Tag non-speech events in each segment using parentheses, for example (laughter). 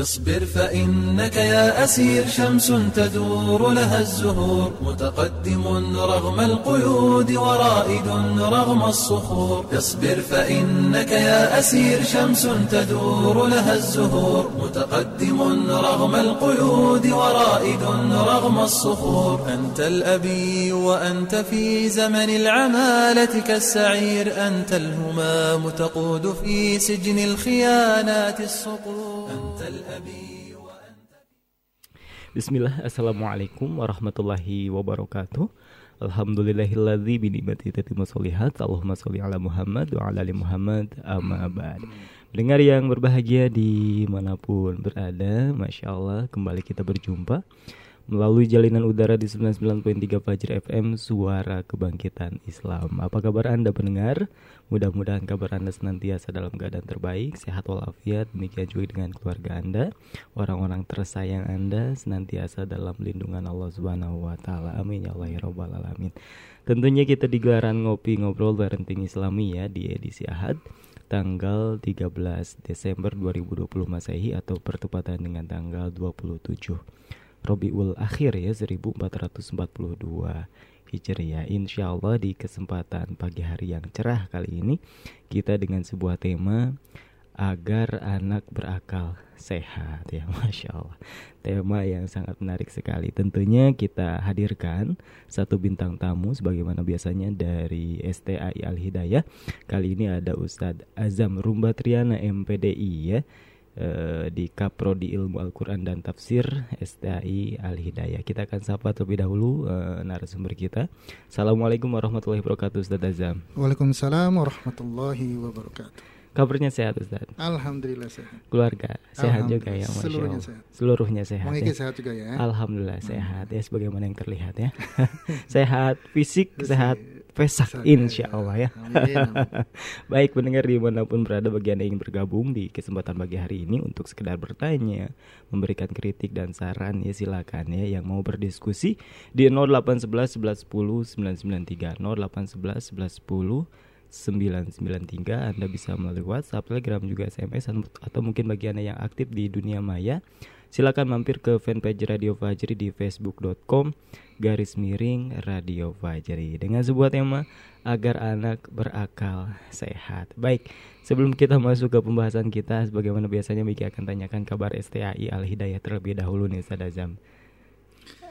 اصبر فإنك يا أسير شمس تدور لها الزهور متقدم رغم القيود ورائد رغم الصخور. اصبر فإنك يا أسير شمس تدور لها الزهور متقدم رغم القيود ورائد رغم الصخور. أنت الأبي وأنت في زمن العمالة كالسعير أنت الهمام تقود في سجن الخيانات الصقور. أنت الأبي Bismillah, Assalamualaikum warahmatullahi wabarakatuh. Alhamdulillahilladzi binikmati tatimmu solihat Allahumma sholli ala Muhammad wa ala ali Muhammad amma ba'd. Dengar yang berbahagia di mana pun berada Masya Allah kembali kita berjumpa Melalui jalinan udara di 99.3 Fajr FM Suara Kebangkitan Islam Apa kabar Anda pendengar? Mudah-mudahan kabar Anda senantiasa dalam keadaan terbaik Sehat walafiat Demikian juga dengan keluarga Anda Orang-orang tersayang Anda Senantiasa dalam lindungan Allah Subhanahu Wa Taala. Amin ya Allah ya Alamin Tentunya kita di gelaran ngopi ngobrol parenting islami ya Di edisi Ahad tanggal 13 Desember 2020 Masehi atau pertepatan dengan tanggal 27 Robiul Akhir ya 1442 Hijriah. Insya Allah di kesempatan pagi hari yang cerah kali ini Kita dengan sebuah tema Agar anak berakal sehat ya (laughs) Masya Allah. Tema yang sangat menarik sekali. Tentunya kita hadirkan satu bintang tamu Sebagaimana biasanya dari STAI Al-Hidayah Kali ini ada Ustadz Azam Rumbatriana MPDI ya Eh, di Kaprodi Ilmu Al-Quran dan Tafsir STAI Al-Hidayah. Kita akan sapa terlebih dahulu uh, narasumber kita. Assalamualaikum warahmatullahi wabarakatuh Ustaz Azam. Waalaikumsalam warahmatullahi wabarakatuh. Kabarnya sehat Ustaz? Alhamdulillah sehat. Keluarga sehat juga ya Masya Seluruhnya Allah. sehat. Seluruhnya sehat Mengiki ya. sehat juga ya. Alhamdulillah sehat ya sebagaimana yang terlihat ya. (laughs) sehat Fisik. sehat pesak Sehat, insya Allah ya. Amin. (laughs) Baik pendengar di mana pun berada bagi anda yang ingin bergabung di kesempatan pagi hari ini untuk sekedar bertanya, memberikan kritik dan saran ya silakan ya yang mau berdiskusi di 0811 11 10 993 0811 11 10 993 Anda bisa melalui WhatsApp, Telegram juga SMS atau mungkin bagi Anda yang aktif di dunia maya silakan mampir ke fanpage Radio Fajri di facebook.com garis miring Radio Fajri dengan sebuah tema agar anak berakal sehat. Baik, sebelum kita masuk ke pembahasan kita, sebagaimana biasanya Miki akan tanyakan kabar STAI Al Hidayah terlebih dahulu nih Ustaz Azam.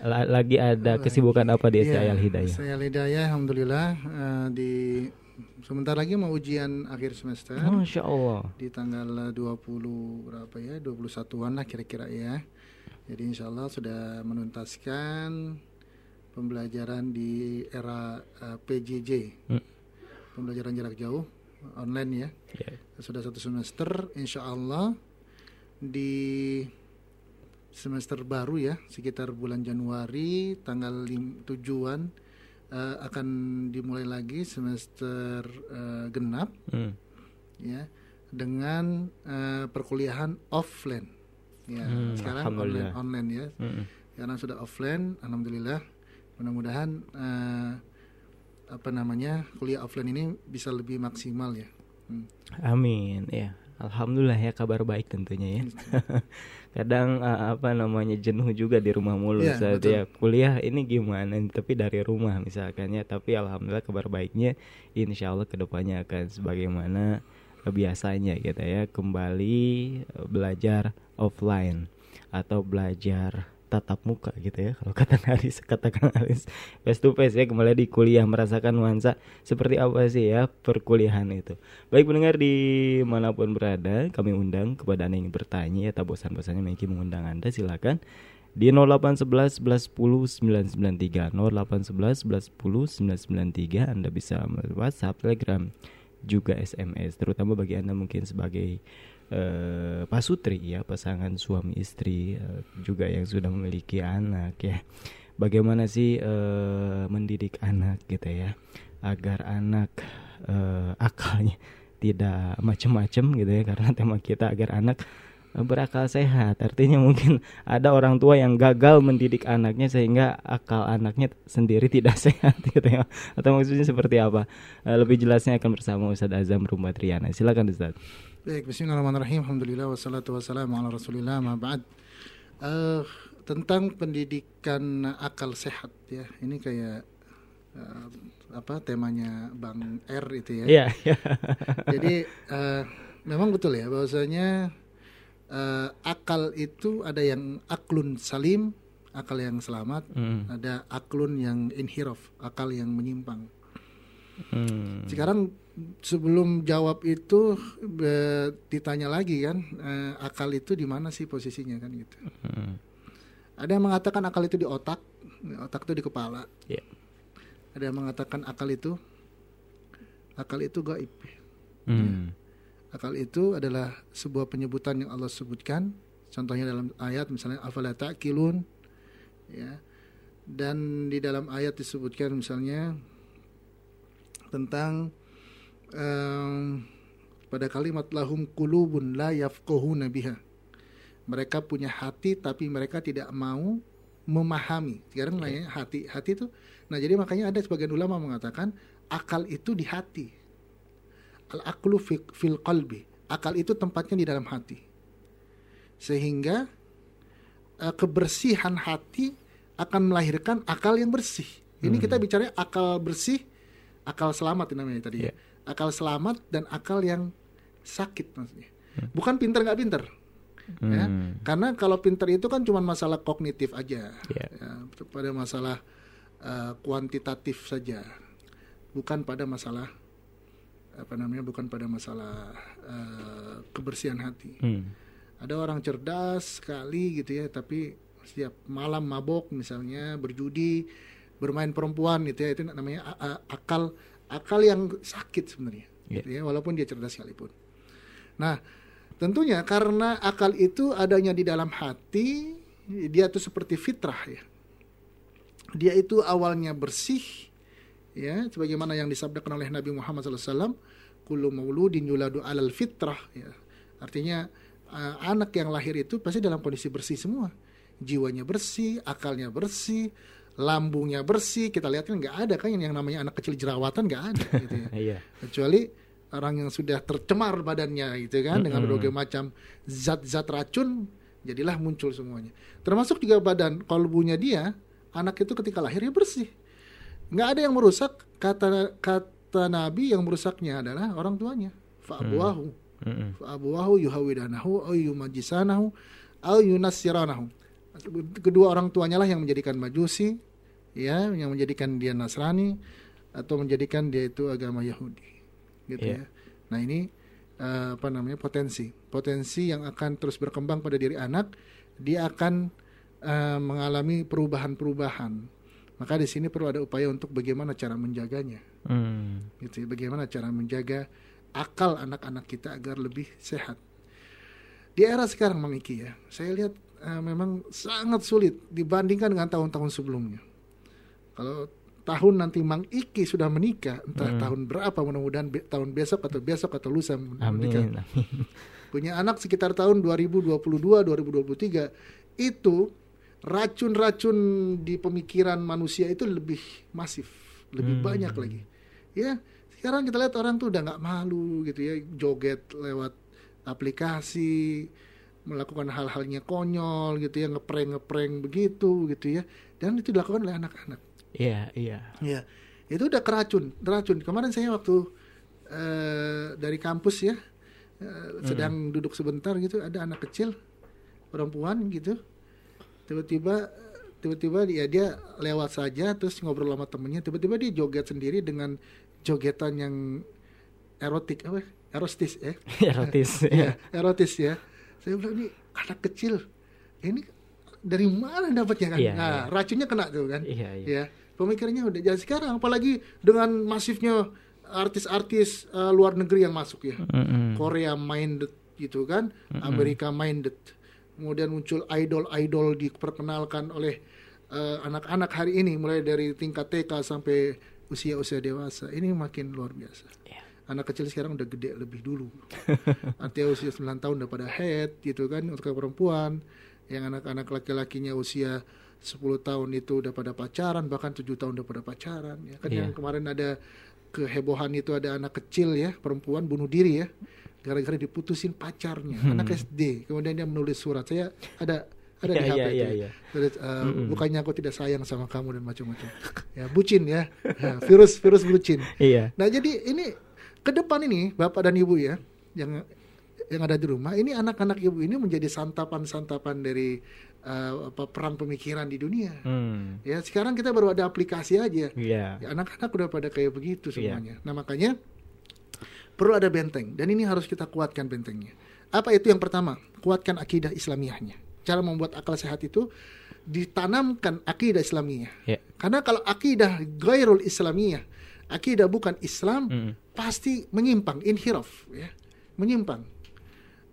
La- Lagi ada kesibukan apa di STAI Al Hidayah? Saya Hidayah alhamdulillah eh, di sebentar lagi mau ujian akhir semester. Masya Allah. Di tanggal eh, 20 berapa ya? 21-an lah kira-kira ya. Jadi insya Allah sudah menuntaskan pembelajaran di era eh, uh, PJJ. Hmm. Pembelajaran jarak jauh online ya. Yeah. Sudah satu semester insya Allah di semester baru ya sekitar bulan Januari tanggal 7-an uh, akan dimulai lagi semester uh, genap hmm. ya dengan uh, perkuliahan offline ya hmm, sekarang online online ya hmm. karena sudah offline alhamdulillah mudah-mudahan uh, apa namanya kuliah offline ini bisa lebih maksimal ya hmm. amin ya Alhamdulillah ya kabar baik tentunya ya. (laughs) Kadang uh, apa namanya jenuh juga di rumah mulu Iya, saat betul. ya kuliah ini gimana tapi dari rumah misalkan ya. Tapi alhamdulillah kabar baiknya insya Allah ke depannya akan sebagaimana biasanya gitu ya kembali uh, belajar offline atau belajar tatap muka gitu ya kalau kata Haris (laughs) kata Kang Haris face to face ya kembali di kuliah merasakan nuansa seperti apa sih ya perkuliahan itu. Baik pendengar di mana pun berada kami undang kepada anda yang bertanya ya tak bosan-bosannya Meki mengundang anda silakan. Di 0811 11 10 993 0811 11 10 993 Anda bisa melalui WhatsApp, Telegram, juga SMS terutama bagi Anda mungkin sebagai eh, pasutri ya pasangan suami istri eh, juga yang sudah memiliki anak ya. Bagaimana sih eh, mendidik anak gitu ya agar anak eh, (laughs) akalnya tidak macem-macem gitu ya karena tema kita agar anak berakal sehat. Artinya mungkin ada orang tua yang gagal mendidik anaknya sehingga akal anaknya sendiri tidak (laughs) sehat gitu ya. Atau maksudnya seperti apa? Eh, lebih jelasnya akan bersama Ustadz Azam Rumah Triana. Silakan Ustadz. Baik, bismillahirrahmanirrahim. Alhamdulillah wassalatu wassalamu ala Rasulillah ma ba'd. Uh, tentang pendidikan akal sehat ya. Ini kayak uh, apa temanya Bang R itu ya. Iya, iya. Jadi uh, memang betul ya bahwasanya uh, akal itu ada yang aklun salim, akal yang selamat, Hmm. ada aklun yang inhiraf, akal yang menyimpang. Hmm. Sekarang sebelum jawab itu be- ditanya lagi kan, eh, akal itu di mana sih posisinya kan gitu. Hmm. Ada yang mengatakan akal itu di otak, otak itu di kepala. Iya. Ada yang mengatakan akal itu akal itu gaib. Hmm. Akal itu adalah sebuah penyebutan yang Allah sebutkan. Contohnya dalam ayat misalnya afala ta'qilun ya. Dan di dalam ayat disebutkan misalnya tentang em, pada kalimat lahum qulubun la yafqahuna biha. Mereka punya hati tapi mereka tidak mau memahami. Sekarang nanya hati, hati itu. Nah, jadi makanya ada sebagian ulama mengatakan akal itu di hati. Al aklu fi- fil qalbi. Akal itu tempatnya di dalam hati. Sehingga eh, kebersihan hati akan melahirkan akal yang bersih. Ini kita bicara akal bersih, akal selamat namanya tadi. ya. Iya. Akal selamat dan akal yang sakit maksudnya. Bukan pinter nggak pinter. Ya. Hmm. Karena kalau pinter itu kan cuma masalah kognitif aja. Iya. Ya, pada masalah eh, kuantitatif saja. Bukan pada masalah apa namanya? Bukan pada masalah eh, kebersihan hati. Hmm. Ada orang cerdas sekali gitu ya, tapi setiap malam mabok misalnya, berjudi, bermain perempuan gitu ya, itu namanya akal akal yang sakit sebenarnya. Iya. Gitu ya, walaupun dia cerdas sekalipun. Nah, tentunya karena akal itu adanya di dalam hati, dia itu seperti fitrah ya. Dia itu awalnya bersih, ya, sebagaimana yang disabdakan oleh Nabi Muhammad SAW, "Kullu mauludin yuladu alal fitrah." Ya. Artinya eh, anak yang lahir itu pasti dalam kondisi bersih semua, jiwanya bersih, akalnya bersih, lambungnya bersih. Kita lihat kan nggak ada kan yang namanya anak kecil jerawatan nggak ada, (laughs) gitu ya Iya. kecuali orang yang sudah tercemar badannya gitu kan dengan berbagai macam zat-zat racun jadilah muncul semuanya termasuk juga badan kalbunya dia anak itu ketika lahir ya bersih nggak ada yang merusak kata kata nabi yang merusaknya adalah orang tuanya. Fa'abuahu. Hmm. fa'abuahu yuhawidanahu au yumajisanahu au yunassiranahu. Kedua orang tuanya lah yang menjadikan majusi ya yang menjadikan dia Nasrani atau menjadikan dia itu agama Yahudi. Gitu Iya. ya. Nah ini eh, apa namanya potensi. Potensi yang akan terus berkembang pada diri anak dia akan eh, mengalami perubahan-perubahan maka di sini perlu ada upaya untuk bagaimana cara menjaganya Hmm. gitu ya bagaimana cara menjaga akal anak-anak kita agar lebih sehat di era sekarang Mang Iki ya saya lihat eh, memang sangat sulit dibandingkan dengan tahun-tahun sebelumnya kalau tahun nanti Mang Iki sudah menikah entah tahun berapa mudah-mudahan be- tahun besok atau besok atau lusa menikah Amin. Amin. punya anak sekitar tahun 2022 2023 itu racun-racun di pemikiran manusia itu lebih masif lebih banyak lagi ya sekarang kita lihat orang tuh udah nggak malu gitu ya joget lewat aplikasi melakukan hal-halnya konyol gitu ya ngeprank ngeprank begitu gitu ya dan itu dilakukan oleh anak-anak Iya, iya. Ya, itu udah keracun, racun. Kemarin saya waktu eh, dari kampus ya, eh, sedang duduk sebentar gitu, ada anak kecil, perempuan gitu, tiba-tiba, tiba-tiba dia dia lewat saja, terus ngobrol sama temennya, tiba-tiba dia joget sendiri dengan jogetan yang erotik apa? Erotis ya, (laughs) Erotis. (laughs) ya erotis ya. Saya bilang ini anak kecil, ini dari mana dapatnya kan? Iya, nah, iya. racunnya kena tuh kan? Iya, iya. ya pemikirannya udah jadi sekarang apalagi dengan masifnya artis-artis eh, luar negeri yang masuk ya Mm-mm. Korea minded gitu kan Amerika minded kemudian muncul idol-idol diperkenalkan oleh eh, anak-anak hari ini mulai dari tingkat TK sampai usia-usia dewasa ini makin luar biasa Iya. anak kecil sekarang udah gede lebih dulu. (laughs) Artinya usia 9 tahun udah pada head gitu kan untuk perempuan. Yang anak-anak laki-lakinya usia 10 tahun itu udah pada pacaran, bahkan 7 tahun udah pada pacaran. Ya kan Iya. yang kemarin ada kehebohan itu ada anak kecil ya, perempuan bunuh diri ya. Gara-gara diputusin pacarnya, anak SD. Kemudian dia menulis surat. Saya ada ada di (laughs) Iya, HP iya, itu. iya, ya. iya. Tulis, eh, bukannya aku tidak sayang sama kamu dan macam-macam. ya, bucin ya. Ya, virus virus bucin. Iya. Nah, jadi ini ke depan ini Bapak dan Ibu ya yang yang ada di rumah, ini anak-anak Ibu ini menjadi santapan-santapan dari eh, apa perang pemikiran di dunia. Hmm. Ya, sekarang kita baru ada aplikasi aja. Iya. Ya, anak-anak udah pada kayak begitu Iya. semuanya. Nah, makanya perlu ada benteng dan ini harus kita kuatkan bentengnya. Apa itu yang pertama? Kuatkan akidah Islamiyahnya. Cara membuat akal sehat itu ditanamkan akidah Islamiyah. Ya. Karena kalau akidah gairul Islamiyah, akidah bukan Islam, Mm. pasti menyimpang, inhiraf, ya. Menyimpang.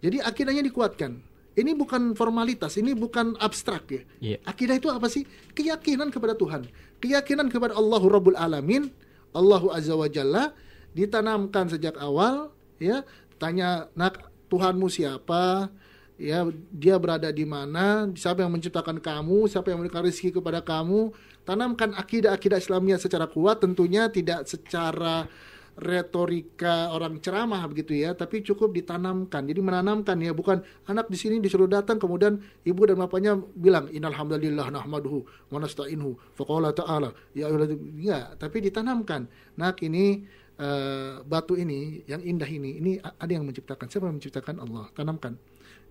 Jadi akidahnya dikuatkan. Ini bukan formalitas, ini bukan abstrak ya. Iya. Akidah itu apa sih? Keyakinan kepada Tuhan. Keyakinan kepada Allahu Rabbul Alamin, Allahu Azza wa Jalla ditanamkan sejak awal ya. Tanya nak Tuhanmu siapa? Ya, dia berada di mana? Siapa yang menciptakan kamu? Siapa yang memberikan rezeki kepada kamu? Tanamkan akidah-akidah Islamiyah secara kuat tentunya tidak secara retorika orang ceramah begitu ya, tapi cukup ditanamkan. Jadi menanamkan ya, bukan anak di sini disuruh datang kemudian ibu dan bapaknya bilang innalhamdulillah nahmaduhu wa nasta'inhu faqala ta'ala ya enggak, tapi ditanamkan. Nak ini eh, batu ini yang indah ini, ini ada yang menciptakan. Siapa yang menciptakan? Allah. Tanamkan.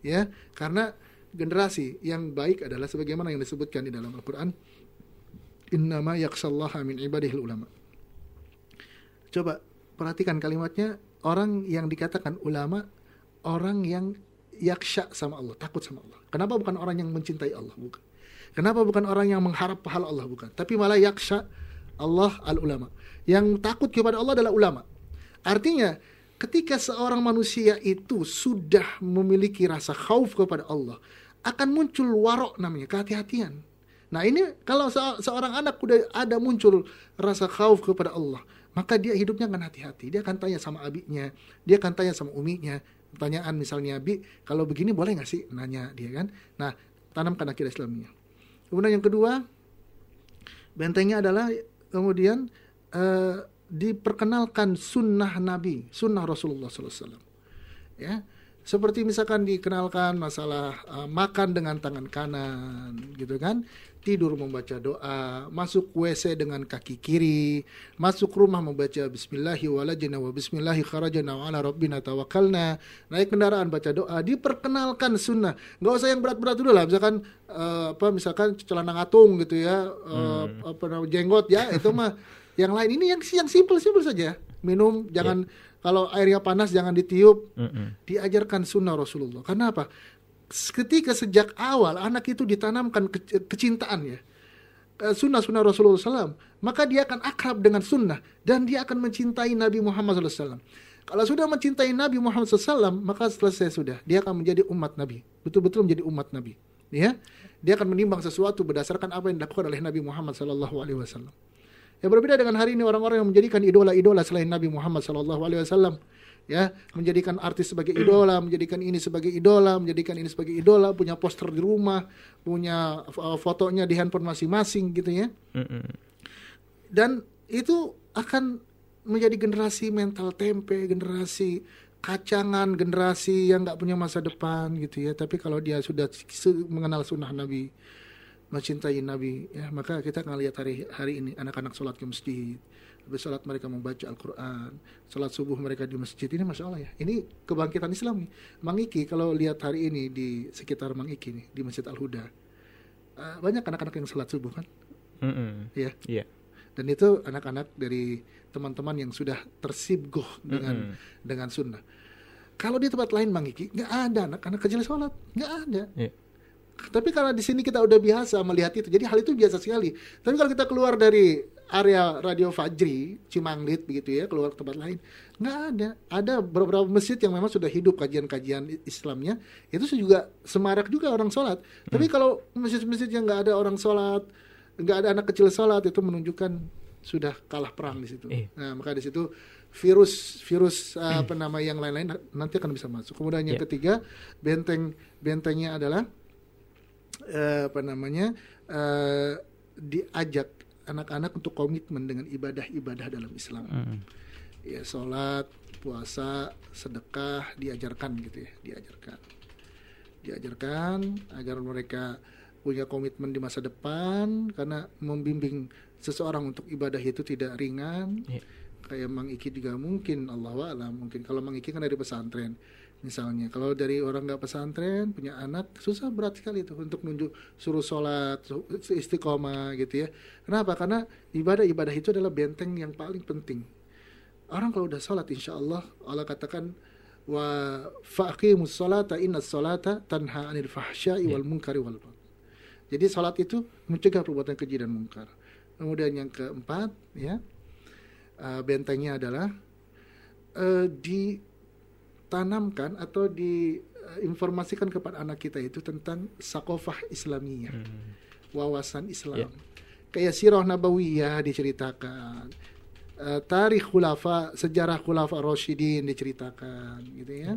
Ya, karena generasi yang baik adalah sebagaimana yang disebutkan di dalam Al-Qur'an innama yaksallaha min ibadihil ulama. Coba perhatikan kalimatnya orang yang dikatakan ulama orang yang yaksha sama Allah, takut sama Allah. Kenapa bukan orang yang mencintai Allah? Bukan. Kenapa bukan orang yang mengharap pahala Allah? Bukan. Tapi malah yaksha Allah al-ulama. Yang takut kepada Allah adalah ulama. Artinya ketika seorang manusia itu sudah memiliki rasa khauf kepada Allah, akan muncul warok namanya, kehati-hatian. Nah ini kalau se- seorang anak udah ada muncul rasa khauf kepada Allah, maka dia hidupnya akan hati-hati. Dia akan tanya sama abinya, dia akan tanya sama uminya. Pertanyaan misalnya, Abi, kalau begini boleh nggak sih? Nanya dia kan. Nah, tanamkan akidah Islamnya. Kemudian yang kedua, bentengnya adalah kemudian eh, diperkenalkan sunnah Nabi, sunnah Rasulullah SAW. Ya, seperti misalkan dikenalkan masalah eh, makan dengan tangan kanan, gitu kan? Tidur membaca doa, masuk WC dengan kaki kiri, masuk rumah membaca Bismillahi walajna wa Bismillahi kharajna wa ala rabbina tawakkalna, naik kendaraan baca doa, diperkenalkan sunnah. Nggak usah yang berat-berat dulu lah, misalkan eh, apa misalkan celana ngatung gitu ya, eh, apa namanya jenggot ya, itu mah (laughs) yang lain ini yang yang simpel-simpel saja. Minum jangan kalau airnya panas jangan ditiup. Mm-mm. Diajarkan sunnah Rasulullah. Karena apa? Ketika sejak awal anak itu ditanamkan ke- kecintaan ya. eh, Sunnah-sunnah Rasulullah SAW, maka dia akan akrab dengan sunnah dan dia akan mencintai Nabi Muhammad SAW. Kalau sudah mencintai Nabi Muhammad SAW, maka selesai sudah. Dia akan menjadi umat Nabi, betul-betul menjadi umat Nabi. Ya, dia akan menimbang sesuatu berdasarkan apa yang dilakukan oleh Nabi Muhammad SAW. Ya berbeda dengan hari ini orang-orang yang menjadikan idola-idola selain Nabi Muhammad sallallahu alaihi wasallam. Ya, menjadikan artis sebagai idola, menjadikan ini sebagai idola, menjadikan ini sebagai idola, punya poster di rumah, punya uh, fotonya di handphone masing-masing gitu ya. Dan itu akan menjadi generasi mental tempe, generasi kacangan, generasi yang nggak punya masa depan gitu ya. Tapi kalau dia sudah mengenal sunnah Nabi, mencintai Nabi, ya maka kita akan lihat hari hari ini anak-anak sholat ke masjid, habis sholat mereka membaca Al-Quran, sholat subuh mereka di masjid ini masya Allah ya. Ini kebangkitan Islam nih. Mang Iki kalau lihat hari ini di sekitar Mang Iki nih di Masjid Al Huda, eh, banyak anak-anak yang sholat subuh kan, Mm-mm. ya Iya. dan itu anak-anak dari teman-teman yang sudah tersibgoh dengan dengan sunnah. Kalau di tempat lain Bang Iki nggak ada anak-anak kecil sholat, nggak ada. Iya. Tapi karena di sini kita udah biasa melihat itu, jadi hal itu biasa sekali. Tapi kalau kita keluar dari area Radio Fajri, Cimanglit begitu ya, keluar ke tempat lain, nggak ada. Ada beberapa masjid yang memang sudah hidup kajian-kajian Islamnya, itu juga semarak juga orang sholat. Tapi kalau masjid-masjid yang nggak ada orang sholat, nggak ada anak kecil sholat, itu menunjukkan sudah kalah perang di situ. Iya. Nah, maka di situ virus virus apa nama yang lain-lain nanti akan bisa masuk. Kemudian yang Ya. ketiga benteng bentengnya adalah eh, apa namanya eh, diajak anak-anak untuk komitmen dengan ibadah-ibadah dalam Islam. Mm. Ya sholat, puasa, sedekah diajarkan gitu ya, diajarkan, diajarkan agar mereka punya komitmen di masa depan karena membimbing seseorang untuk ibadah itu tidak ringan. Iya. Kayak Mang Iki juga mungkin Allah alam mungkin kalau Mang Iki kan dari pesantren misalnya. Kalau dari orang nggak pesantren punya anak susah berat sekali itu untuk nunjuk suruh sholat istiqomah gitu ya. Kenapa? Karena ibadah ibadah itu adalah benteng yang paling penting. Orang kalau udah sholat insya Allah Allah katakan wa faqimus sholata inna sholata tanha anil fahsya'i wal munkari wal jadi sholat itu mencegah perbuatan keji dan mungkar. Kemudian yang keempat ya eh, bentengnya adalah eh, ditanamkan atau diinformasikan kepada anak kita itu tentang sakofah Islamiyah Hmm. wawasan Islam. Ya. Kayak sirah nabawiyah diceritakan. Eh, tarikh khulafa, sejarah khulafa Rasyidin diceritakan gitu ya.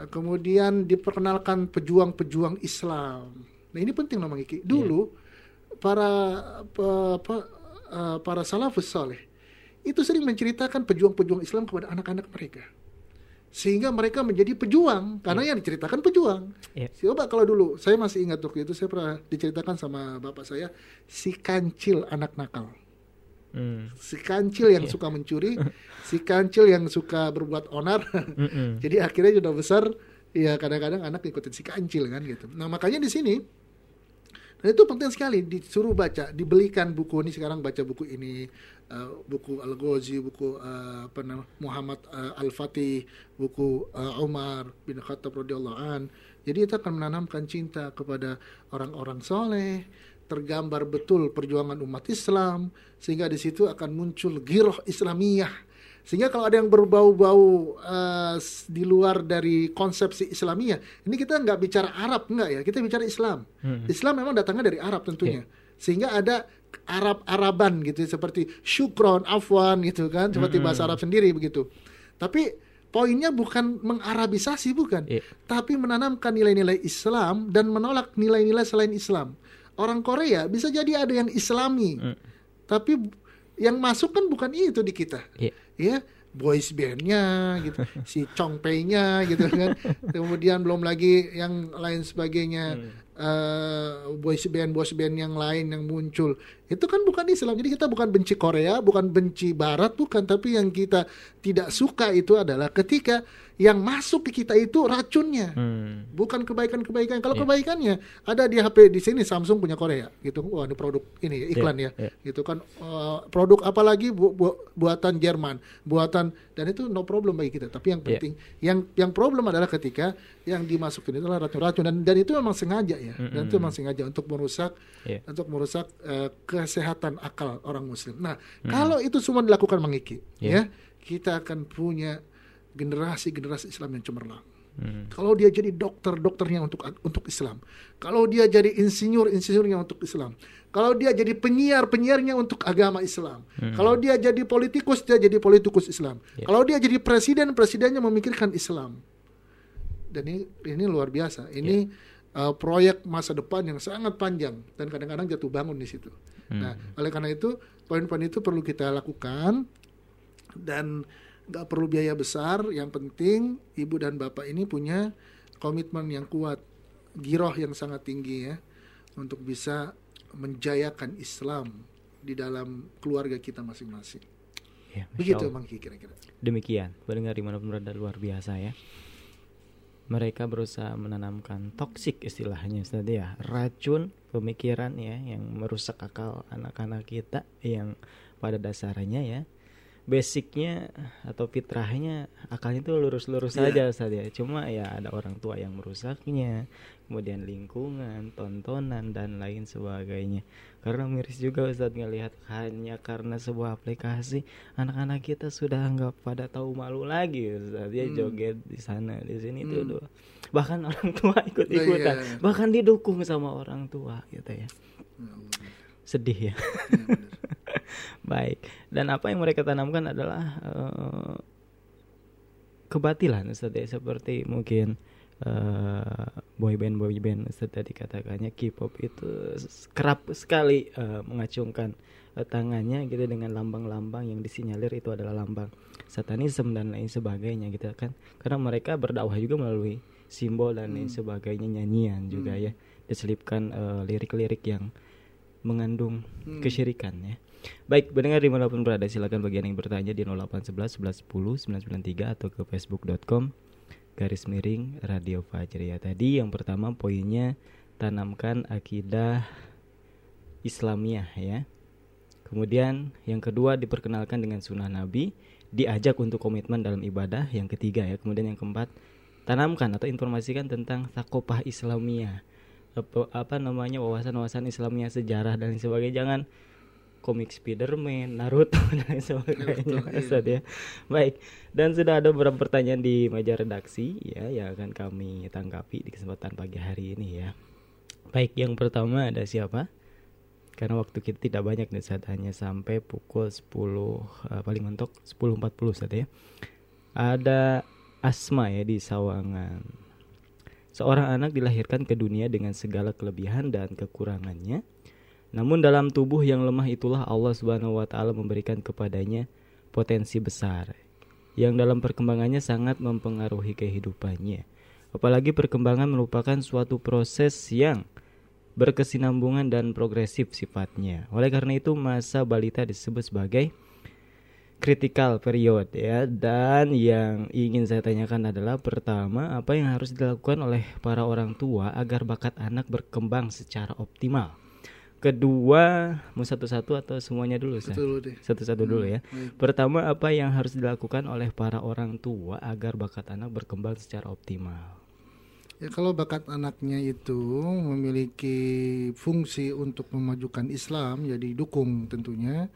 Eh, kemudian diperkenalkan pejuang-pejuang Islam. Nah, ini penting loh Mang Iki. Dulu para apa, apa, eh, para salafus saleh itu sering menceritakan pejuang-pejuang Islam kepada anak-anak mereka. Sehingga mereka menjadi pejuang karena yang diceritakan pejuang. Iya. Coba kalau dulu saya masih ingat waktu itu saya pernah diceritakan sama bapak saya si kancil anak nakal. Mm. Si kancil yang suka mencuri, si kancil yang suka berbuat onar. (laughs) Jadi akhirnya sudah besar ya kadang-kadang anak ngikutin si kancil kan gitu. Nah, makanya di sini dan itu penting sekali disuruh baca, dibelikan buku ini sekarang baca buku ini eh, buku Al Ghazi, buku eh, apa namanya Muhammad eh, Al Fatih, buku eh, Umar bin Khattab radhiyallahu an. Jadi itu akan menanamkan cinta kepada orang-orang soleh, tergambar betul perjuangan umat Islam sehingga di situ akan muncul giroh Islamiyah. Sehingga kalau ada yang berbau-bau s- di luar dari konsepsi Islamiyah, ini kita nggak bicara Arab nggak ya, kita bicara Islam. Islam memang datangnya dari Arab tentunya, sehingga ada Arab-Araban gitu seperti syukron, afwan gitu kan, seperti bahasa Arab sendiri begitu. Tapi poinnya bukan mengarabisasi bukan, Iya. tapi menanamkan nilai-nilai Islam dan menolak nilai-nilai selain Islam. Orang Korea bisa jadi ada yang Islami, tapi yang masuk kan bukan itu di kita Iya. ya boys bandnya gitu (laughs) si Chongpei-nya gitu kan (laughs) kemudian belum lagi yang lain sebagainya eh, boys band boys band yang lain yang muncul itu kan bukan Islam jadi kita bukan benci Korea bukan benci Barat bukan tapi yang kita tidak suka itu adalah ketika yang masuk ke kita itu racunnya Hmm. bukan kebaikan-kebaikan. Kalau Iya. kebaikannya ada di HP di sini Samsung punya Korea gitu. Wah, ini produk ini ya, iklan Iya, ya. iya. Gitu kan eh, produk apalagi bu, bu- buatan Jerman, buatan dan itu no problem bagi kita. Tapi yang Iya. penting yang yang problem adalah ketika yang dimasukin itu adalah racun-racun dan dan itu memang sengaja ya. Dan itu memang sengaja untuk merusak Iya. untuk merusak eh, kesehatan akal orang muslim. Nah, kalau itu semua dilakukan mengiki Iya. ya, kita akan punya generasi-generasi Islam yang cemerlang. Hmm. Kalau dia jadi dokter, dokternya untuk untuk Islam. Kalau dia jadi insinyur, insinyurnya untuk Islam. Kalau dia jadi penyiar, penyiarnya untuk agama Islam. Kalau dia jadi politikus, dia jadi politikus Islam. Ya. Kalau dia jadi presiden, presidennya memikirkan Islam. Dan ini ini luar biasa. Ini uh, proyek masa depan yang sangat panjang dan kadang-kadang jatuh bangun di situ. Nah, oleh karena itu poin-poin itu perlu kita lakukan dan nggak perlu biaya besar. Yang penting ibu dan bapak ini punya komitmen yang kuat, giroh yang sangat tinggi ya, untuk bisa menjayakan Islam di dalam keluarga kita masing-masing. Ya, Begitu Allah. Mang Ki kira-kira. Demikian, pendengar di mana pun berada luar biasa ya. Mereka berusaha menanamkan toksik istilahnya tadi ya, racun pemikiran ya yang merusak akal anak-anak kita yang pada dasarnya ya basicnya atau fitrahnya akalnya itu lurus-lurus Iya. saja Ustaz ya. Cuma ya ada orang tua yang merusaknya, kemudian lingkungan, tontonan dan lain sebagainya. Karena miris juga Ustaz ngelihat hanya karena sebuah aplikasi anak-anak kita sudah nggak pada tahu malu lagi Ustaz. Dia Hmm. joget di sana di sini Hmm. tuh. Bahkan orang (laughs) tua ikut-ikutan, Iya. bahkan didukung sama orang tua gitu ya. Ya Allah. Sedih ya. Ya. (laughs) Baik. Dan apa yang mereka tanamkan adalah uh, kebatilan Ustaz ya seperti mungkin uh, boy band boy band Ustaz tadi katakannya K-pop itu kerap sekali uh, mengacungkan uh, tangannya gitu dengan lambang-lambang yang disinyalir itu adalah lambang satanisme dan lain sebagainya gitu kan karena mereka berdakwah juga melalui simbol dan lain hmm. sebagainya nyanyian juga hmm. ya diselipkan lirik-lirik uh, yang mengandung hmm. kesyirikan ya Baik, mendengar di mana pun berada silakan bagian yang bertanya di 0811 11 993 atau ke facebook.com garis miring Radio Fajria. Tadi yang pertama poinnya tanamkan akidah Islamiah ya. Kemudian yang kedua diperkenalkan dengan sunnah Nabi, diajak untuk komitmen dalam ibadah. Yang ketiga ya, kemudian yang keempat tanamkan atau informasikan tentang takopah Islamiah. Apa, namanya wawasan-wawasan Islamia sejarah dan sebagainya. Jangan komik Spiderman, Naruto (laughs) dan sebagainya Naruto, iya. ya. Baik, dan sudah ada beberapa pertanyaan di meja redaksi ya yang akan kami tanggapi di kesempatan pagi hari ini ya. Baik, yang pertama ada siapa? Karena waktu kita tidak banyak nih saat hanya sampai pukul 10 uh, eh, paling mentok 10.40 saat ya. Ada Asma ya di Sawangan. Seorang anak dilahirkan ke dunia dengan segala kelebihan dan kekurangannya namun dalam tubuh yang lemah itulah Allah Subhanahu wa taala memberikan kepadanya potensi besar yang dalam perkembangannya sangat mempengaruhi kehidupannya. Apalagi perkembangan merupakan suatu proses yang berkesinambungan dan progresif sifatnya. Oleh karena itu masa balita disebut sebagai critical period ya dan yang ingin saya tanyakan adalah pertama apa yang harus dilakukan oleh para orang tua agar bakat anak berkembang secara optimal kedua mau satu-satu atau semuanya dulu satu-satu dulu ya. hmm, pertama apa yang harus dilakukan oleh para orang tua agar bakat anak berkembang secara optimal? Ya kalau bakat anaknya itu memiliki fungsi untuk memajukan Islam ya didukung tentunya.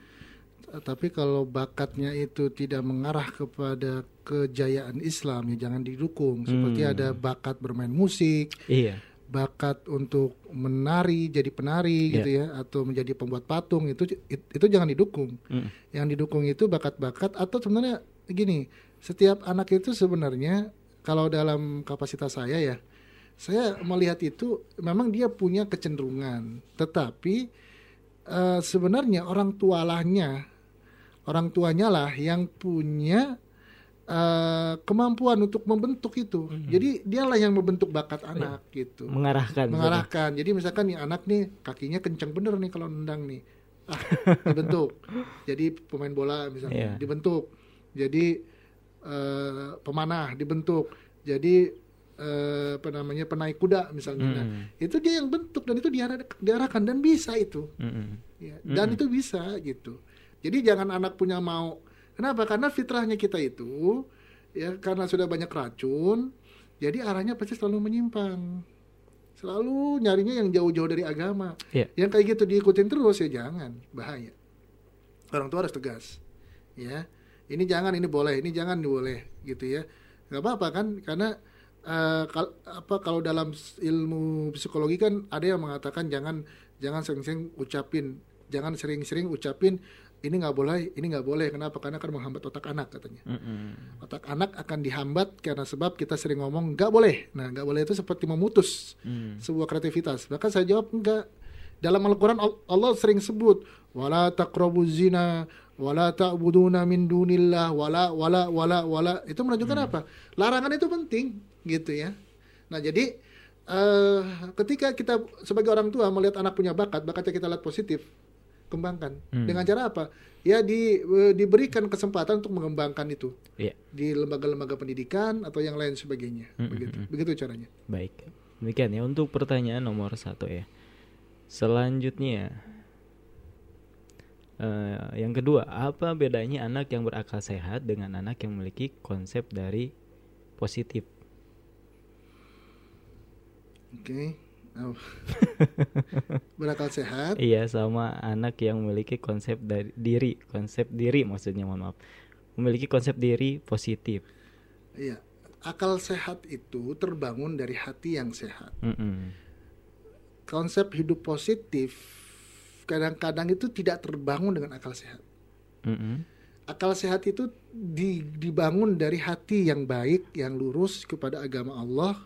Tapi kalau bakatnya itu tidak mengarah kepada kejayaan Islam ya jangan didukung. Seperti hmm. ada bakat bermain musik iya bakat untuk menari jadi penari yeah. gitu ya atau menjadi pembuat patung itu itu jangan didukung. Mm. Yang didukung itu bakat-bakat atau sebenarnya gini, setiap anak itu sebenarnya kalau dalam kapasitas saya ya, saya melihat itu memang dia punya kecenderungan, tetapi uh, sebenarnya orang tualahnya orang tuanya lah yang punya uh, kemampuan untuk membentuk itu. Mm-hmm. Jadi dialah yang membentuk bakat iya. anak gitu. Mengarahkan. Mengarahkan. Jadi misalkan nih anak nih kakinya kencang bener nih kalau nendang nih. Ah, (laughs) dibentuk. Jadi pemain bola misalnya yeah. dibentuk. Jadi uh, pemanah dibentuk. Jadi uh, apa namanya penaik kuda misalnya. Mm. Nah, itu dia yang bentuk dan itu diarah, diarahkan dan bisa itu. Mm. Ya, dan mm. itu bisa gitu. Jadi jangan anak punya mau Kenapa? Karena fitrahnya kita itu ya karena sudah banyak racun, jadi arahnya pasti selalu menyimpang. Selalu nyarinya yang jauh-jauh dari agama. Yeah. Yang kayak gitu diikutin terus ya jangan, bahaya. Orang tua harus tegas. Ya. Ini jangan, ini boleh, ini jangan, ini boleh gitu ya. Gak apa-apa kan karena uh, kal apa kalau dalam ilmu psikologi kan ada yang mengatakan jangan jangan sering-sering ucapin jangan sering-sering ucapin ini nggak boleh, ini nggak boleh. Kenapa? Karena akan menghambat otak anak katanya. Mm -hmm. Otak anak akan dihambat karena sebab kita sering ngomong nggak boleh. Nah nggak boleh itu seperti memutus mm. sebuah kreativitas. Bahkan saya jawab enggak. Dalam Al-Quran Allah sering sebut wala taqrabu zina wala ta'buduna min dunillah wala wala wala wala itu menunjukkan mm. apa? Larangan itu penting gitu ya. Nah jadi uh, ketika kita sebagai orang tua melihat anak punya bakat, bakatnya kita lihat positif, kembangkan. Hmm. Dengan cara apa? Ya di e, diberikan kesempatan untuk mengembangkan itu yeah. di lembaga-lembaga pendidikan atau yang lain sebagainya. Hmm, hmm begitu, hmm. begitu caranya. Baik, demikian ya untuk pertanyaan nomor satu ya. Selanjutnya, uh, yang kedua, apa bedanya anak yang berakal sehat dengan anak yang memiliki konsep dari positif? Oke. Okay. Oh. (laughs) berakal sehat. Iya, sama anak yang memiliki konsep dari diri, konsep diri maksudnya mohon maaf. Memiliki konsep diri positif. Iya. Akal sehat itu terbangun dari hati yang sehat. Mm -mm. Konsep hidup positif kadang-kadang itu tidak terbangun dengan akal sehat. Mm-mm. Akal sehat itu di- dibangun dari hati yang baik, yang lurus kepada agama Allah.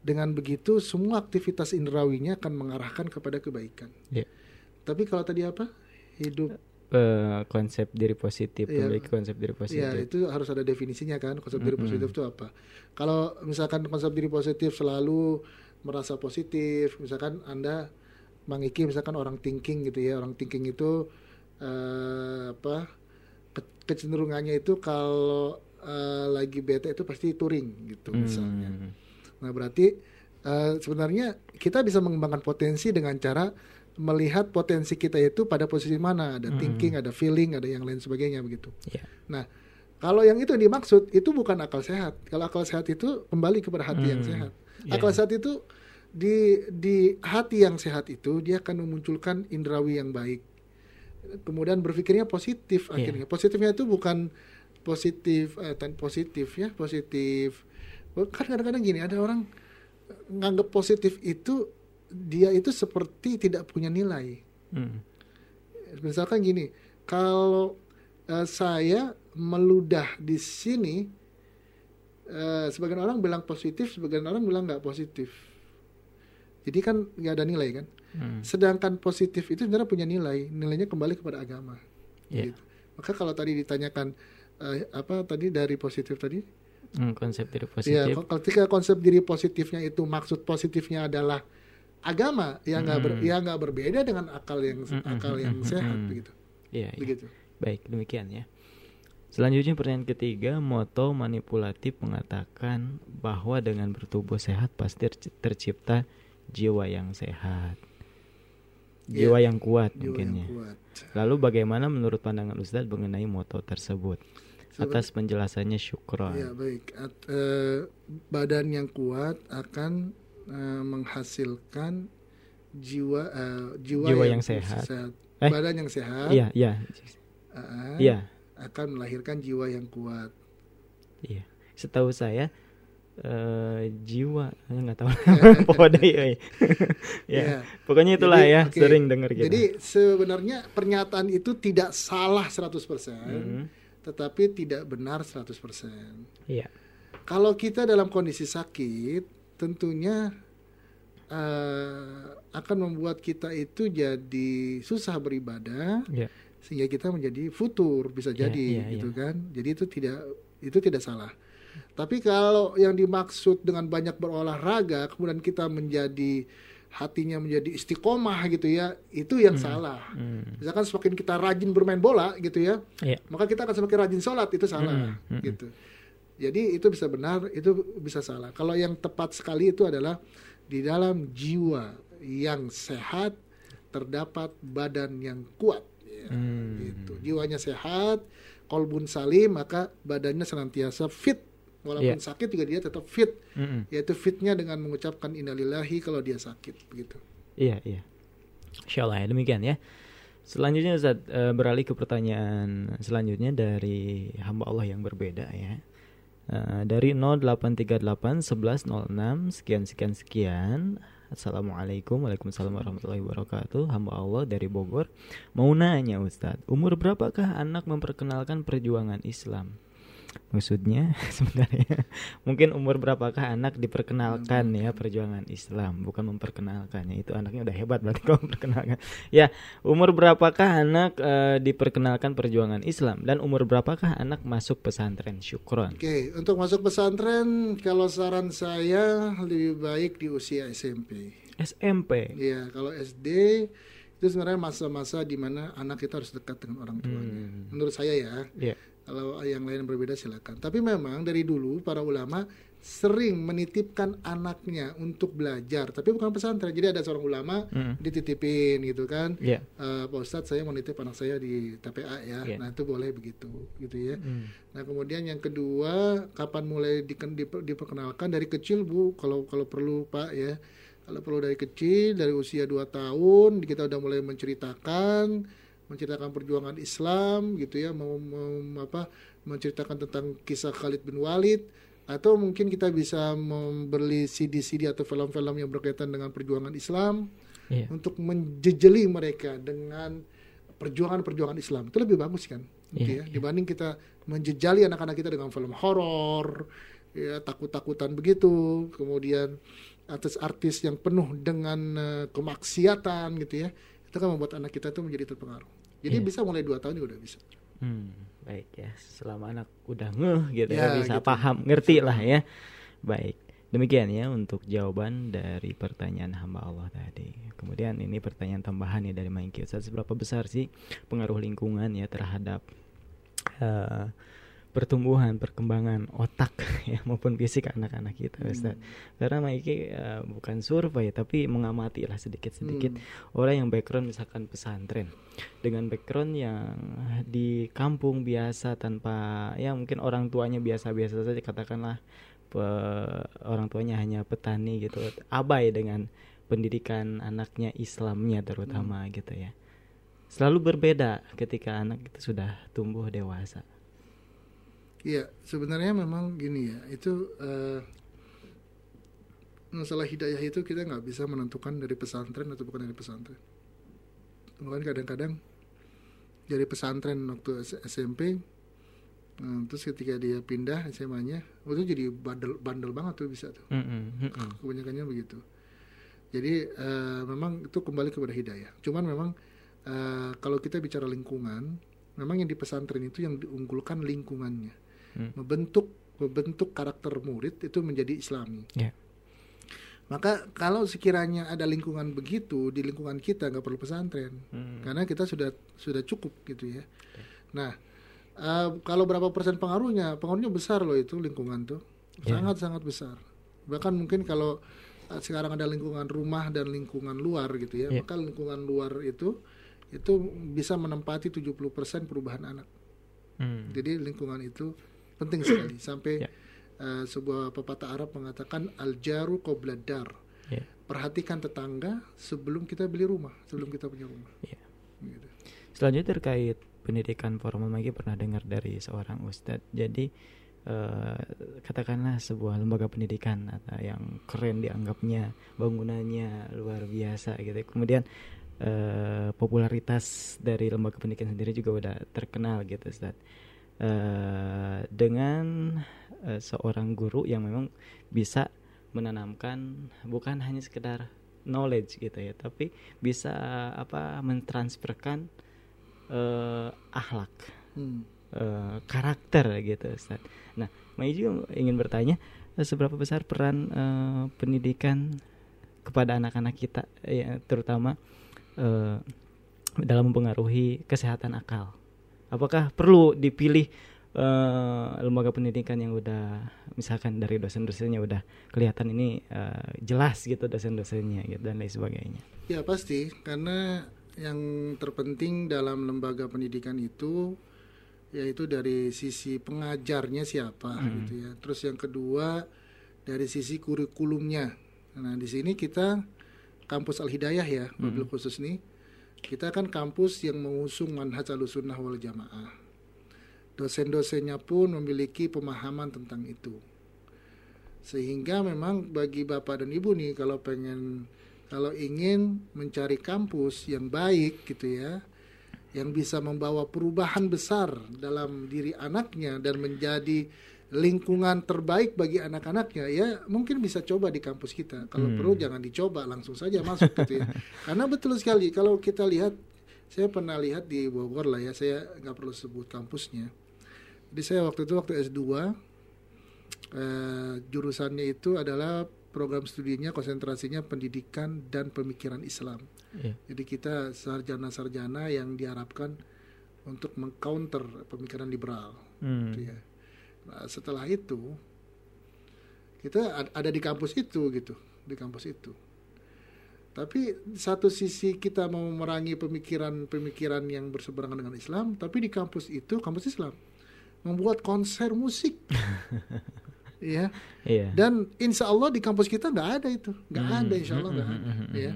Dengan begitu semua aktivitas indrawinya akan mengarahkan kepada kebaikan. Ya. Tapi kalau tadi apa? Hidup Eh, konsep diri positif, Iya. memiliki konsep diri Ya positif. itu harus ada definisinya kan konsep diri Mm-mm. positif itu apa? Kalau misalkan konsep diri positif selalu merasa positif, misalkan anda Iki misalkan orang thinking gitu ya, orang thinking itu eh, apa ke- kecenderungannya itu kalau eh, lagi bete itu pasti touring gitu misalnya. Hmm. Nah berarti eh, sebenarnya kita bisa mengembangkan potensi dengan cara melihat potensi kita itu pada posisi mana, ada thinking, ada feeling, ada yang lain sebagainya begitu. Ya. Nah, kalau yang itu yang dimaksud itu bukan akal sehat. Kalau akal sehat itu kembali kepada hati yang Hmm, sehat. iya. Akal sehat itu di di hati yang sehat itu dia akan memunculkan indrawi yang baik. Kemudian berpikirnya positif Iya. akhirnya. Positifnya itu bukan positif eh, tan- positif ya, positif. Kan kadang-kadang gini ada orang nganggap positif itu dia itu seperti tidak punya nilai Hmm. misalkan gini, kalau eh, saya meludah di sini, eh, sebagian orang bilang positif, sebagian orang bilang nggak positif. Jadi kan nggak ada nilai kan. Hmm. Sedangkan positif itu sebenarnya punya nilai, nilainya kembali kepada agama. Iya. Gitu. Maka kalau tadi ditanyakan eh, apa tadi dari positif tadi, Hmm, konsep diri ya positif. kalau ketika konsep diri positifnya itu maksud positifnya adalah agama, ya nggak ber- Hmm. ya nggak berbeda dengan akal yang Hmm, hmm, akal hmm, yang hmm, sehat hmm. begitu, Iya, iya. begitu. Baik, demikian ya. Selanjutnya pertanyaan ketiga, moto manipulatif mengatakan bahwa dengan bertubuh sehat pasti terc- tercipta jiwa yang sehat. Jiwa Iya, yang kuat jiwa mungkin yang ya. kuat. Lalu bagaimana menurut pandangan Ustadz mengenai moto tersebut? Atas penjelasannya syukron. Ya baik. At- eh, badan yang kuat akan eh, menghasilkan jiwa eh, jiwa, Jiwa yang sehat. Eh? Badan yang sehat Iya, iya. eh, Iya, akan melahirkan jiwa yang kuat. iya. Setahu saya eh jiwa nggak tahu (laughs) pokoknya ya. Iya. Pokoknya itulah Jadi, ya, oke. sering dengar gitu. Jadi sebenarnya pernyataan itu tidak salah 100%, Mhm. Tetapi tidak benar 100%. Iya. Kalau kita dalam kondisi sakit, tentunya eh, akan membuat kita itu jadi susah beribadah, Iya. sehingga kita menjadi futur bisa Iya, jadi iya, gitu iya. kan. Jadi itu tidak itu tidak salah. Tapi kalau yang dimaksud dengan banyak berolahraga, kemudian kita menjadi hatinya menjadi istiqomah gitu ya, itu yang salah. Hmm. Misalkan semakin kita rajin bermain bola gitu ya, Iya. maka kita akan semakin rajin sholat itu salah Mm, mm, gitu jadi itu bisa benar itu bisa salah kalau yang tepat sekali itu adalah di dalam jiwa yang sehat terdapat badan yang kuat ya, Hmm. gitu jiwanya sehat kolbun salim maka badannya senantiasa fit walaupun Iya. sakit juga dia tetap fit Mm-mm. yaitu fitnya dengan mengucapkan innalillahi kalau dia sakit begitu Iya, iya. Insya Allah ya, demikian ya. Selanjutnya Ustaz, eh, beralih ke pertanyaan selanjutnya dari hamba Allah yang berbeda ya. Eh, dari 0838 1106 sekian sekian sekian. Assalamualaikum Waalaikumsalam warahmatullahi wabarakatuh Hamba Allah dari Bogor Mau nanya Ustadz Umur berapakah anak memperkenalkan perjuangan Islam? Maksudnya (laughs) sebenarnya Mungkin umur berapakah anak diperkenalkan ya perjuangan Islam Bukan memperkenalkannya Itu anaknya udah hebat berarti kalau (laughs) memperkenalkan Ya umur berapakah anak eh, diperkenalkan perjuangan Islam Dan umur berapakah anak masuk pesantren Syukron Oke, untuk masuk pesantren, kalau saran saya lebih baik di usia SMP. SMP Iya, kalau SD itu sebenarnya masa-masa di mana anak kita harus dekat dengan orang tuanya. Hmm. Menurut saya ya. Iya Kalau yang lain berbeda silakan. Tapi memang dari dulu para ulama sering menitipkan anaknya untuk belajar, tapi bukan pesantren. Jadi ada seorang ulama Mm. dititipin gitu kan. Iya Eh, Pak Ustadz saya mau nitip anak saya di TPA ya. Iya. Nah, itu boleh begitu gitu ya. Hmm. Nah kemudian yang kedua kapan mulai diken- diper- diperkenalkan dari kecil bu kalau kalau perlu pak ya kalau perlu dari kecil dari usia 2 tahun kita udah mulai menceritakan menceritakan perjuangan Islam gitu ya mau, mau apa menceritakan tentang kisah Khalid bin Walid atau mungkin kita bisa membeli CD-CD atau film-film yang berkaitan dengan perjuangan Islam Iya. untuk menjejeli mereka dengan perjuangan-perjuangan Islam. Itu lebih bagus kan gitu Iya, ya dibanding kita menjejali anak-anak kita dengan film horor ya takut-takutan begitu kemudian artis-artis yang penuh dengan eh, kemaksiatan gitu ya itu kan membuat anak kita tuh menjadi terpengaruh jadi Iya. bisa mulai dua tahun juga udah bisa Hmm, baik ya. Selama anak udah ngeh gitu ya, Ya, bisa gitu. paham, ngerti lah ya. Baik. Demikian ya untuk jawaban dari pertanyaan hamba Allah tadi. Kemudian ini pertanyaan tambahan ya dari Maiki Ustaz, seberapa besar sih pengaruh lingkungan ya terhadap eh, pertumbuhan, perkembangan otak (laughs) ya maupun fisik anak-anak kita Ustaz. Karena Maiki eh, bukan survei tapi mengamati lah sedikit-sedikit Hmm. orang yang background misalkan pesantren. Dengan background yang di kampung biasa tanpa ya mungkin orang tuanya biasa-biasa saja katakanlah pe- orang tuanya hanya petani gitu. Abai dengan pendidikan anaknya Islamnya terutama gitu ya. Selalu berbeda ketika anak itu sudah tumbuh dewasa Iya, sebenarnya memang gini ya, itu eh, masalah hidayah itu kita nggak bisa menentukan dari pesantren atau bukan dari pesantren. Bahkan kadang-kadang dari pesantren waktu SMP, eh, terus ketika dia pindah SMA-nya, itu jadi bandel, bandel banget tuh bisa tuh. Mm-mm, mm-mm. Kebanyakannya begitu. Jadi eh, memang itu kembali kepada hidayah. Cuman memang eh, kalau kita bicara lingkungan, memang yang di pesantren itu yang diunggulkan lingkungannya, Hmm. membentuk membentuk karakter murid itu menjadi Islami. Ya. Maka kalau sekiranya ada lingkungan begitu di lingkungan kita nggak perlu pesantren, Hmm. karena kita sudah sudah cukup gitu ya. Nah, eh, kalau berapa persen pengaruhnya? Pengaruhnya besar loh itu lingkungan tuh, Ya. sangat sangat besar. Bahkan mungkin kalau eh, sekarang ada lingkungan rumah dan lingkungan luar gitu ya, Ya. maka lingkungan luar itu itu bisa menempati 70% perubahan anak. Hmm. Jadi lingkungan itu penting sekali sampai Ya. eh, sebuah pepatah Arab mengatakan al jaru. Ya. Perhatikan tetangga sebelum kita beli rumah, sebelum kita punya rumah. Ya. Gitu. Selanjutnya terkait pendidikan formal lagi pernah dengar dari seorang ustadz. Jadi eh, katakanlah sebuah lembaga pendidikan atau yang keren dianggapnya bangunannya luar biasa gitu. Kemudian eh, popularitas dari lembaga pendidikan sendiri juga udah terkenal gitu Ustadz. Eh, dengan eh, seorang guru yang memang bisa menanamkan bukan hanya sekedar knowledge gitu ya, tapi bisa apa mentransferkan eh, akhlak, Hmm. eh, karakter gitu Ustaz. Nah, Mai juga ingin bertanya seberapa besar peran eh, pendidikan kepada anak-anak kita ya, terutama eh, dalam mempengaruhi kesehatan akal. Apakah perlu dipilih eh, lembaga pendidikan yang udah misalkan dari dosen-dosennya udah kelihatan ini eh, jelas gitu dosen-dosennya gitu dan lain sebagainya. Ya pasti, karena yang terpenting dalam lembaga pendidikan itu yaitu dari sisi pengajarnya siapa gitu ya. Terus yang kedua dari sisi kurikulumnya. Nah, di sini kita kampus Al Hidayah ya, mobil khusus nih. Kita kan kampus yang mengusung manhaj Ahlussunnah wal Jamaah. Dosen-dosennya pun memiliki pemahaman tentang itu. Sehingga memang bagi Bapak dan Ibu nih kalau pengen kalau ingin mencari kampus yang baik gitu ya, yang bisa membawa perubahan besar dalam diri anaknya dan menjadi lingkungan terbaik bagi anak-anaknya ya mungkin bisa coba di kampus kita kalau perlu jangan dicoba langsung saja masuk gitu ya (laughs) karena betul sekali kalau kita lihat saya pernah lihat di Bogor lah ya saya nggak perlu sebut kampusnya jadi saya waktu itu waktu S2 eh, jurusannya itu adalah program studinya konsentrasinya pendidikan dan pemikiran Islam Iya. jadi kita sarjana-sarjana yang diharapkan untuk mengcounter pemikiran liberal Hmm. gitu ya. Nah, setelah itu kita ad- ada di kampus itu gitu, di kampus itu. Tapi satu sisi kita mau memerangi pemikiran-pemikiran yang berseberangan dengan Islam, tapi di kampus itu kampus Islam membuat konser musik, (laughs) ya. Iya. Dan insya Allah di kampus kita nggak ada itu, nggak ada insya Allah nggak ada, ya.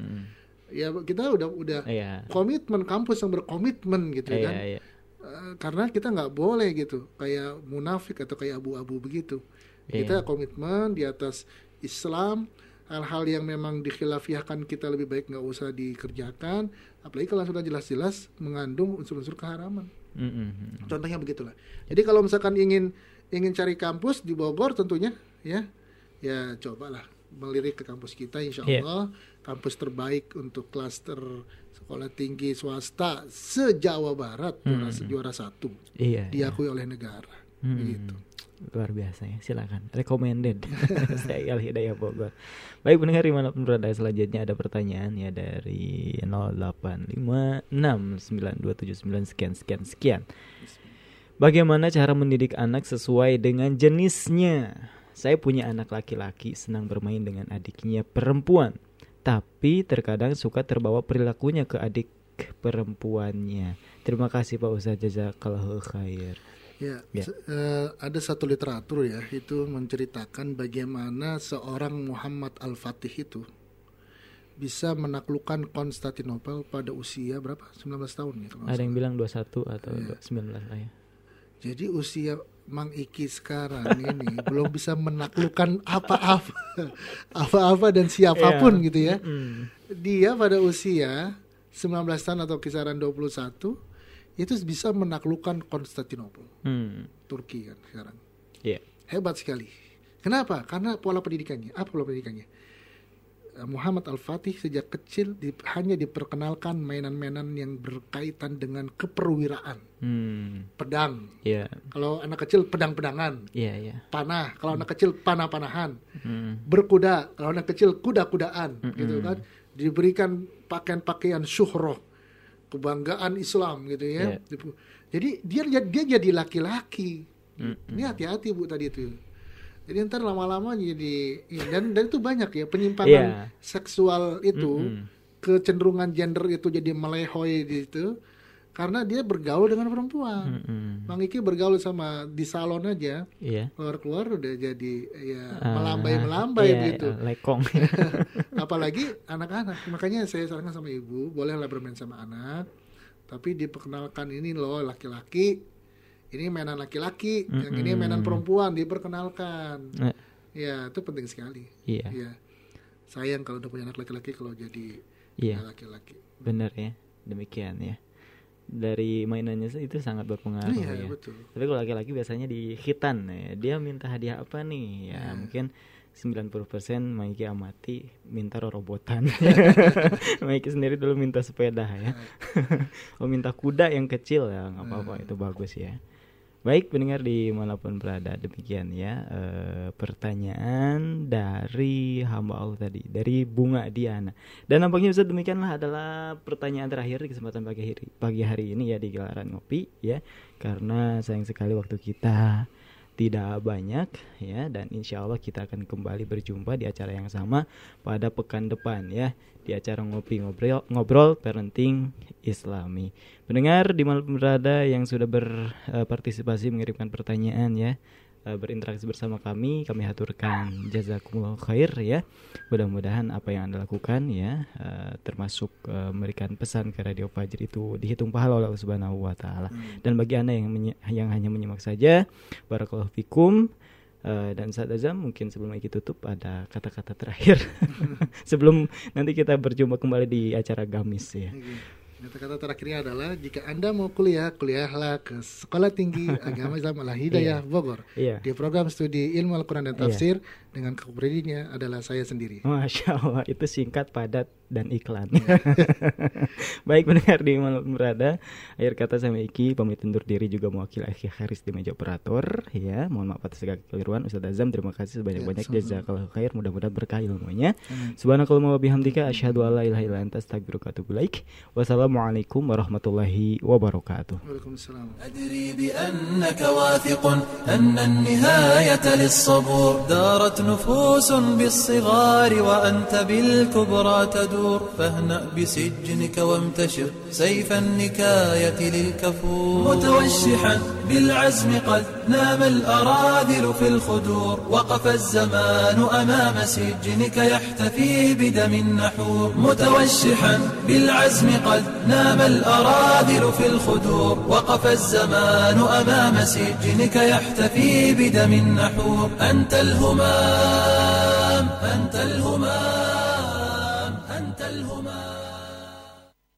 Ya kita udah udah Iya. komitmen kampus yang berkomitmen gitu Iya, kan. iya. Eh, karena kita nggak boleh gitu. Kayak munafik atau kayak abu-abu begitu. Iya. kita komitmen di atas Islam. Hal-hal yang memang dikhilafiahkan kita lebih baik nggak usah dikerjakan. Apalagi kalau sudah jelas-jelas mengandung unsur-unsur keharaman. Mm-mm. contohnya begitulah. Jadi kalau misalkan ingin ingin cari kampus di Bogor tentunya ya. Ya cobalah melirik ke kampus kita insya Iya. Allah kampus terbaik untuk klaster sekolah tinggi swasta se Jawa Barat juara, juara satu Iya. iya. diakui oleh negara Hmm. begitu Luar biasa ya, silakan. Recommended. (laughs) Saya Al Hidayah Bogor. Baik pendengar di mana pun berada selanjutnya ada pertanyaan ya dari 08569279 sekian sekian sekian. Bagaimana cara mendidik anak sesuai dengan jenisnya? Saya punya anak laki-laki senang bermain dengan adiknya perempuan, tapi terkadang suka terbawa perilakunya ke adik perempuannya. Terima kasih Pak Ustaz Jazakallahu khair. Ya, Ya. se- eh, ada satu literatur ya itu menceritakan bagaimana seorang Muhammad Al-Fatih itu bisa menaklukkan Konstantinopel pada usia berapa? 19 tahun ya. kalau Ada yang bilang 21 atau 19 lah ya. Jadi usia Mang Iki sekarang ini (laughs) belum bisa menaklukkan apa-apa, (laughs) apa-apa dan siapa pun Iya. gitu ya. Mm. Dia pada usia 19 tahun atau kisaran 21 itu bisa menaklukkan Konstantinopel, Hmm. Turki kan sekarang. Iya. Hebat sekali. Kenapa? Karena pola pendidikannya. Apa pola pendidikannya? Muhammad Al-Fatih sejak kecil di- hanya diperkenalkan mainan-mainan yang berkaitan dengan keperwiraan. Hmm. Pedang. Iya. Kalau anak kecil pedang-pedangan. Iya, iya. Panah. Kalau anak kecil panah-panahan. Hmm. Berkuda. Kalau anak kecil kuda-kudaan. Gitu kan. Diberikan pakaian-pakaian syuhroh. Kebanggaan Islam gitu ya. Jadi dia dia jadi laki-laki. Ini hati-hati Bu tadi itu. Jadi ntar lama-lama jadi ya, dan dan itu banyak ya penyimpangan Iya. seksual itu Mm-mm. kecenderungan gender itu jadi melehoy gitu karena dia bergaul dengan perempuan. Mm-mm. Bang Iki bergaul sama di salon aja Iya. keluar-keluar udah jadi ya Ah, melambai-melambai iya, gitu. iya, lekong. (laughs) Apalagi (laughs) anak-anak. Makanya saya sarankan sama ibu, bolehlah bermain sama anak, tapi diperkenalkan ini loh laki-laki. Ini mainan laki-laki, yang ini mainan perempuan diperkenalkan. Eh, Ya, itu penting sekali. iya. Iya. Sayang kalau udah punya anak laki-laki kalau jadi Iya. laki-laki. Benar ya. Demikian ya. Dari mainannya itu sangat berpengaruh Iya, ya. betul. Tapi kalau laki-laki biasanya di hitan ya. Dia minta hadiah apa nih? Ya, Iya. mungkin 90% Maiki amati minta robotan. (laughs) Maiki sendiri dulu minta sepeda ya. (laughs) oh minta kuda yang kecil ya, nggak apa-apa itu bagus ya. Baik pendengar di mana pun berada demikian ya eh, pertanyaan dari hamba Allah tadi dari Bunga Diana. Dan nampaknya Ustaz demikianlah adalah pertanyaan terakhir di kesempatan pagi hari pagi hari ini ya di gelaran ngopi ya. Karena sayang sekali waktu kita tidak banyak ya dan insya Allah kita akan kembali berjumpa di acara yang sama pada pekan depan ya di acara ngopi ngobrol ngobrol parenting Islami. Mendengar di mana berada yang sudah berpartisipasi mengirimkan pertanyaan ya eh, berinteraksi bersama kami kami haturkan jazakumullah khair ya. Mudah-mudahan apa yang anda lakukan ya eh, termasuk eh, memberikan pesan ke radio Fajri itu dihitung pahala oleh Allah Subhanahu wa taala. Dan bagi anda yang yang hanya menyimak saja barakallahu fikum Eh, dan saat azam mungkin sebelum kita tutup ada kata-kata terakhir (laughs) sebelum nanti kita berjumpa kembali di acara gamis ya Kata-kata terakhirnya adalah jika Anda mau kuliah, kuliahlah ke Sekolah Tinggi (laughs) Agama Islam Al Hidayah Bogor. Iya. Di program studi Ilmu Al-Qur'an dan Tafsir dengan kepribadiannya adalah saya sendiri. Masya Allah itu singkat padat dan iklan (laughs) baik mendengar di mana berada akhir kata saya Iki pamit undur diri juga mewakili Akhi Haris di meja operator ya mohon maaf atas segala kekeliruan Ustaz Azam terima kasih sebanyak-banyak sama-sama. jazakallahu khair mudah-mudahan berkah ilmunya subhanakallahumma wa bihamdika asyhadu an la ilaha illa anta astaghfiruka wa atubu ilaik wassalamualaikum warahmatullahi wabarakatuh Waalaikumsalam. أدري بأنك واثق أن النهاية للصبور دارت نفوس بالصغار وأنت بالكبرى تدور فاهنأ بسجنك وامتشر سيف النكاية للكفور. متوشحا بالعزم قد نام الأراذل في الخدور. وقف الزمان أمام سجنك يحتفي بدم النحور. متوشحا بالعزم قد نام الأراذل في الخدور. وقف الزمان أمام سجنك يحتفي بدم النحور. أنت الهمام الهمام أنت الهمام.